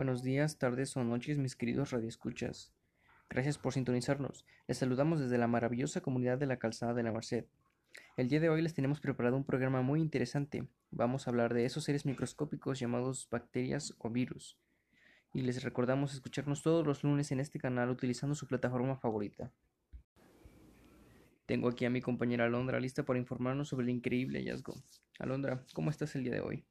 Buenos días, tardes o noches, mis queridos radioescuchas. Gracias por sintonizarnos. Les saludamos desde la maravillosa comunidad de la Calzada de la Merced. El día de hoy les tenemos preparado un programa muy interesante. Vamos a hablar de esos seres microscópicos llamados bacterias o virus. Y les recordamos escucharnos todos los lunes en este canal utilizando su plataforma favorita. Tengo aquí a mi compañera Alondra lista para informarnos sobre el increíble hallazgo. Alondra, ¿cómo estás el día de hoy?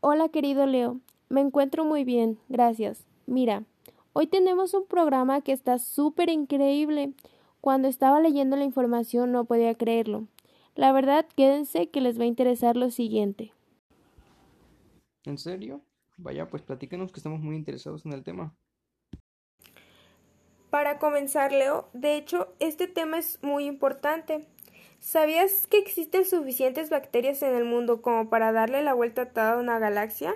Hola querido Leo, me encuentro muy bien, gracias. Mira, hoy tenemos un programa que está súper increíble. Cuando estaba leyendo la información no podía creerlo. La verdad, quédense que les va a interesar lo siguiente. ¿En serio? Vaya, pues platícanos que estamos muy interesados en el tema. Para comenzar, Leo, de hecho, este tema es muy importante. ¿Sabías que existen suficientes bacterias en el mundo como para darle la vuelta a toda una galaxia?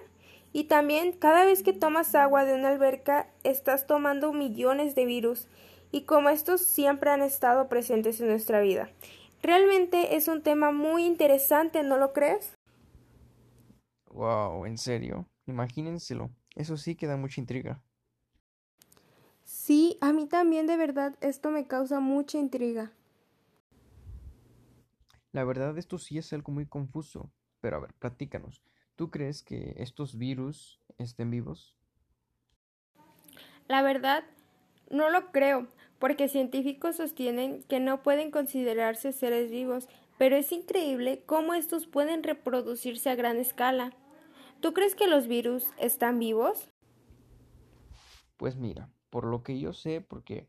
Y también, cada vez que tomas agua de una alberca, estás tomando millones de virus, y como estos siempre han estado presentes en nuestra vida. Realmente es un tema muy interesante, ¿no lo crees? Wow, en serio. Imagínenselo. Eso sí que da mucha intriga. Sí, a mí también de verdad esto me causa mucha intriga. La verdad esto sí es algo muy confuso. Pero a ver, platícanos. ¿Tú crees que estos virus estén vivos? La verdad, no lo creo, porque científicos sostienen que no pueden considerarse seres vivos, pero es increíble cómo estos pueden reproducirse a gran escala. ¿Tú crees que los virus están vivos? Pues mira, por lo que yo sé, porque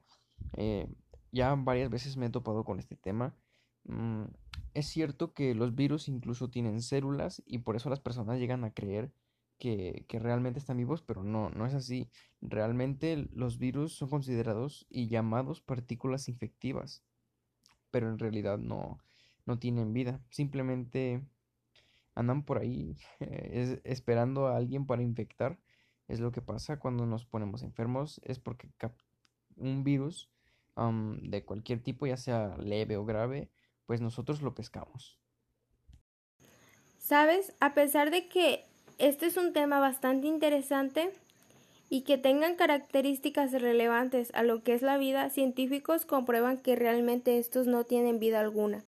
eh, ya varias veces me he topado con este tema, mm, es cierto que los virus incluso tienen células y por eso las personas llegan a creer que, realmente están vivos, pero no, no es así. Realmente los virus son considerados y llamados partículas infectivas, pero en realidad no, no tienen vida. Simplemente andan por ahí esperando a alguien para infectar es lo que pasa cuando nos ponemos enfermos, es porque un virus de cualquier tipo, ya sea leve o grave, pues nosotros lo pescamos. Sabes, a pesar de que este es un tema bastante interesante y que tengan características relevantes a lo que es la vida, científicos comprueban que realmente estos no tienen vida alguna.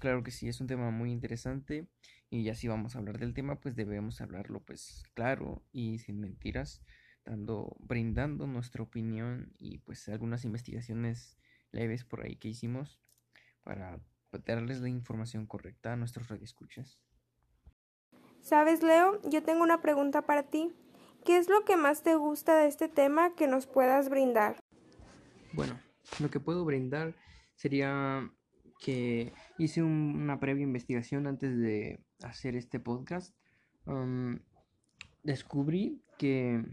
Claro que sí, es un tema muy interesante y ya si vamos a hablar del tema, pues debemos hablarlo pues claro y sin mentiras, dando, brindando nuestra opinión y pues algunas investigaciones leves por ahí que hicimos para darles la información correcta a nuestros radioescuchas. Sabes, Leo, yo tengo una pregunta para ti. ¿Qué es lo que más te gusta de este tema que nos puedas brindar? Bueno, lo que puedo brindar sería que hice una previa investigación antes de hacer este podcast, descubrí que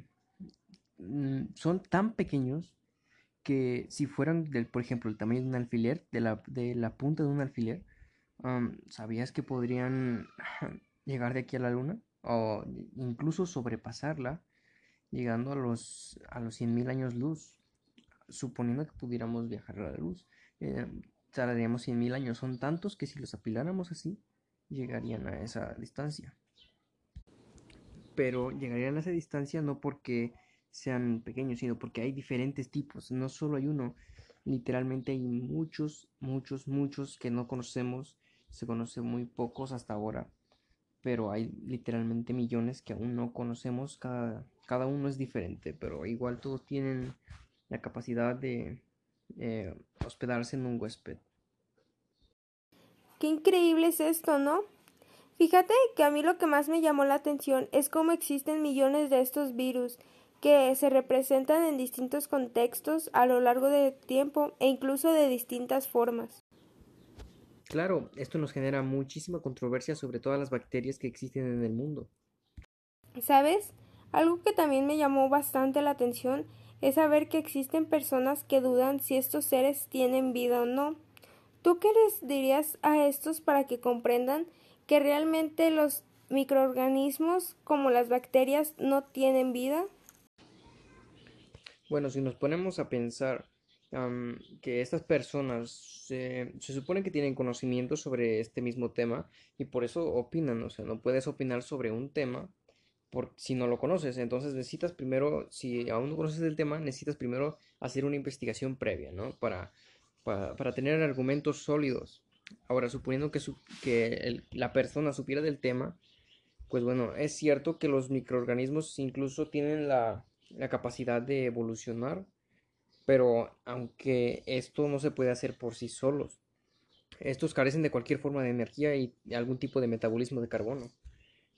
mm, son tan pequeños que si fueran, del, por ejemplo, el tamaño de un alfiler, de la, de la punta de un alfiler, ¿sabías que podrían llegar de aquí a la luna? O incluso sobrepasarla, llegando a los, a los 100.000 años luz, suponiendo que pudiéramos viajar a la luz. Eh, tardaríamos 100.000 años. Son tantos que si los apiláramos así, llegarían a esa distancia. Pero llegarían a esa distancia no porque sean pequeños, sino porque hay diferentes tipos. No solo hay uno, literalmente hay muchos, muchos, muchos que no conocemos. Se conocen muy pocos hasta ahora. Pero hay literalmente millones que aún no conocemos. Cada, cada uno es diferente, pero igual todos tienen la capacidad de eh, hospedarse en un huésped. Qué increíble es esto, ¿no? Fíjate que a mí lo que más me llamó la atención es cómo existen millones de estos virus que se representan en distintos contextos a lo largo del tiempo e incluso de distintas formas. Claro, esto nos genera muchísima controversia sobre todas las bacterias que existen en el mundo. ¿Sabes? Algo que también me llamó bastante la atención es saber que existen personas que dudan si estos seres tienen vida o no. ¿Tú qué les dirías a estos para que comprendan que realmente los microorganismos como las bacterias no tienen vida? Bueno, si nos ponemos a pensar que estas personas se supone que tienen conocimiento sobre este mismo tema y por eso opinan, o sea, no puedes opinar sobre un tema por, si no lo conoces. Entonces necesitas primero, si aún no conoces el tema, necesitas primero hacer una investigación previa, ¿no? Para, para, tener argumentos sólidos. Ahora, suponiendo que, que la persona supiera del tema, pues bueno, es cierto que los microorganismos incluso tienen la, la capacidad de evolucionar, pero aunque esto no se puede hacer por sí solos, estos carecen de cualquier forma de energía y algún tipo de metabolismo de carbono.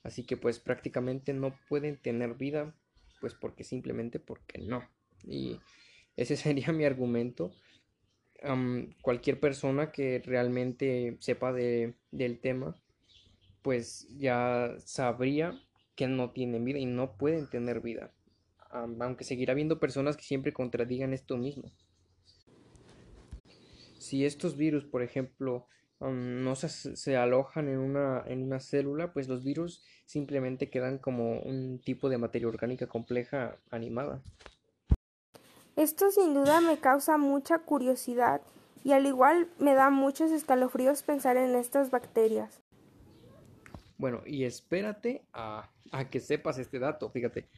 Así que pues prácticamente no pueden tener vida, pues porque simplemente porque no. Y ese sería mi argumento. cualquier persona que realmente sepa de, del tema, pues ya sabría que no tienen vida y no pueden tener vida. Aunque seguirá habiendo personas que siempre contradigan esto mismo. Si estos virus, por ejemplo, no se, alojan en una, en una célula, pues los virus simplemente quedan como un tipo de materia orgánica compleja animada. Esto sin duda me causa mucha curiosidad y al igual me da muchos escalofríos pensar en estas bacterias. Bueno, y espérate a, a que sepas este dato, fíjate.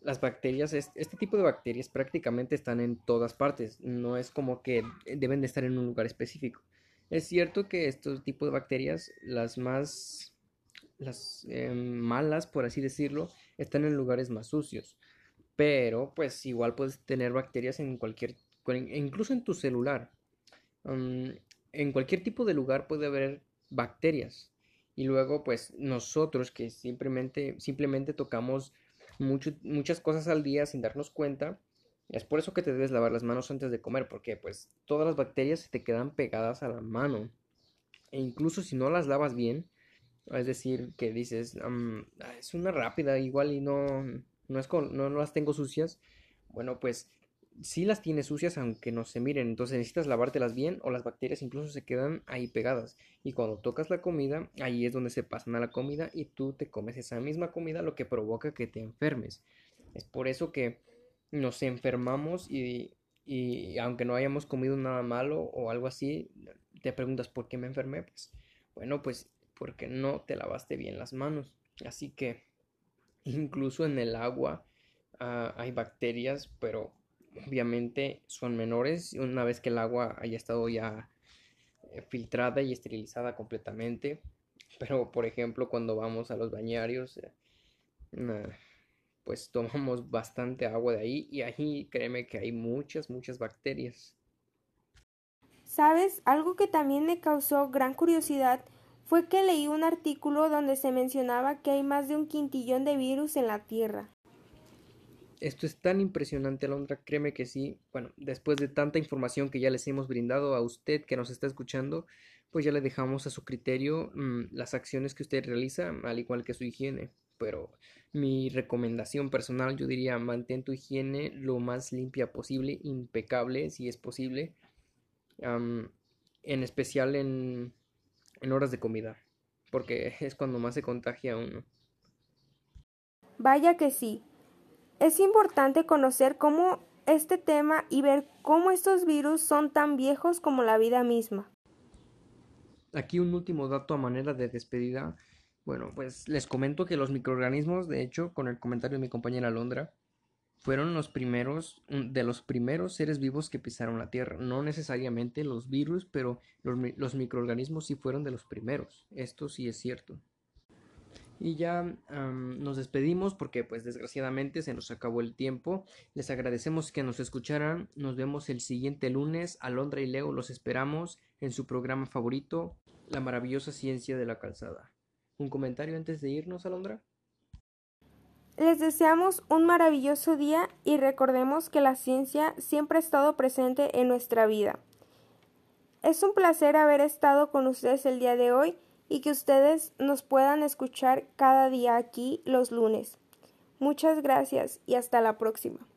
Las bacterias, este tipo de bacterias prácticamente están en todas partes, no es como que deben de estar en un lugar específico. Es cierto que estos tipos de bacterias, las más las eh, malas, por así decirlo, están en lugares más sucios. Pero, pues igual puedes tener bacterias en cualquier, incluso en tu celular. Mm, en cualquier tipo de lugar puede haber bacterias. Y luego, pues nosotros que simplemente, simplemente tocamos muchas cosas al día sin darnos cuenta, es por eso que te debes lavar las manos antes de comer, porque pues todas las bacterias se te quedan pegadas a la mano. E incluso si no las lavas bien, es decir, que dices, ah, es una rápida igual y no, no, es no, las tengo sucias, bueno, pues sí las tienes sucias aunque no se miren, entonces necesitas lavártelas bien o las bacterias incluso se quedan ahí pegadas. Y cuando tocas la comida, ahí es donde se pasan a la comida y tú te comes esa misma comida, lo que provoca que te enfermes. Es por eso que nos enfermamos y, aunque no hayamos comido nada malo o algo así, te preguntas por qué me enfermé, pues bueno, pues porque no te lavaste bien las manos. Así que incluso en el agua ah, hay bacterias, pero obviamente son menores una vez que el agua haya estado ya eh, filtrada y esterilizada completamente. Pero por ejemplo cuando vamos a los bañarios, eh, pues tomamos bastante agua de ahí y ahí créeme que hay muchas, muchas bacterias. ¿Sabes? Algo que también me causó gran curiosidad fue que leí un artículo donde se mencionaba que hay más de un quintillón de virus en la Tierra. Esto es tan impresionante, Alondra, créeme que sí. Bueno, después de tanta información que ya les hemos brindado a usted que nos está escuchando, pues ya le dejamos a su criterio mm, las acciones que usted realiza, al igual que su higiene pero mi recomendación personal yo diría mantén tu higiene lo más limpia posible, impecable si es posible, en especial en, en horas de comida, porque es cuando más se contagia uno. Vaya que sí. Es importante conocer cómo este tema y ver cómo estos virus son tan viejos como la vida misma. Aquí un último dato a manera de despedida bueno, pues les comento que los microorganismos, de hecho, con el comentario de mi compañera Londra, fueron los primeros, de los primeros seres vivos que pisaron la Tierra. No necesariamente los virus, pero los, microorganismos sí fueron de los primeros. Esto sí es cierto. Y ya nos despedimos porque pues desgraciadamente se nos acabó el tiempo. Les agradecemos que nos escucharan. Nos vemos el siguiente lunes. Alondra y Leo los esperamos en su programa favorito, La maravillosa ciencia de la calzada. ¿Un comentario antes de irnos, Alondra? Les deseamos un maravilloso día y recordemos que la ciencia siempre ha estado presente en nuestra vida. Es un placer haber estado con ustedes el día de hoy y que ustedes nos puedan escuchar cada día aquí los lunes. Muchas gracias y hasta la próxima.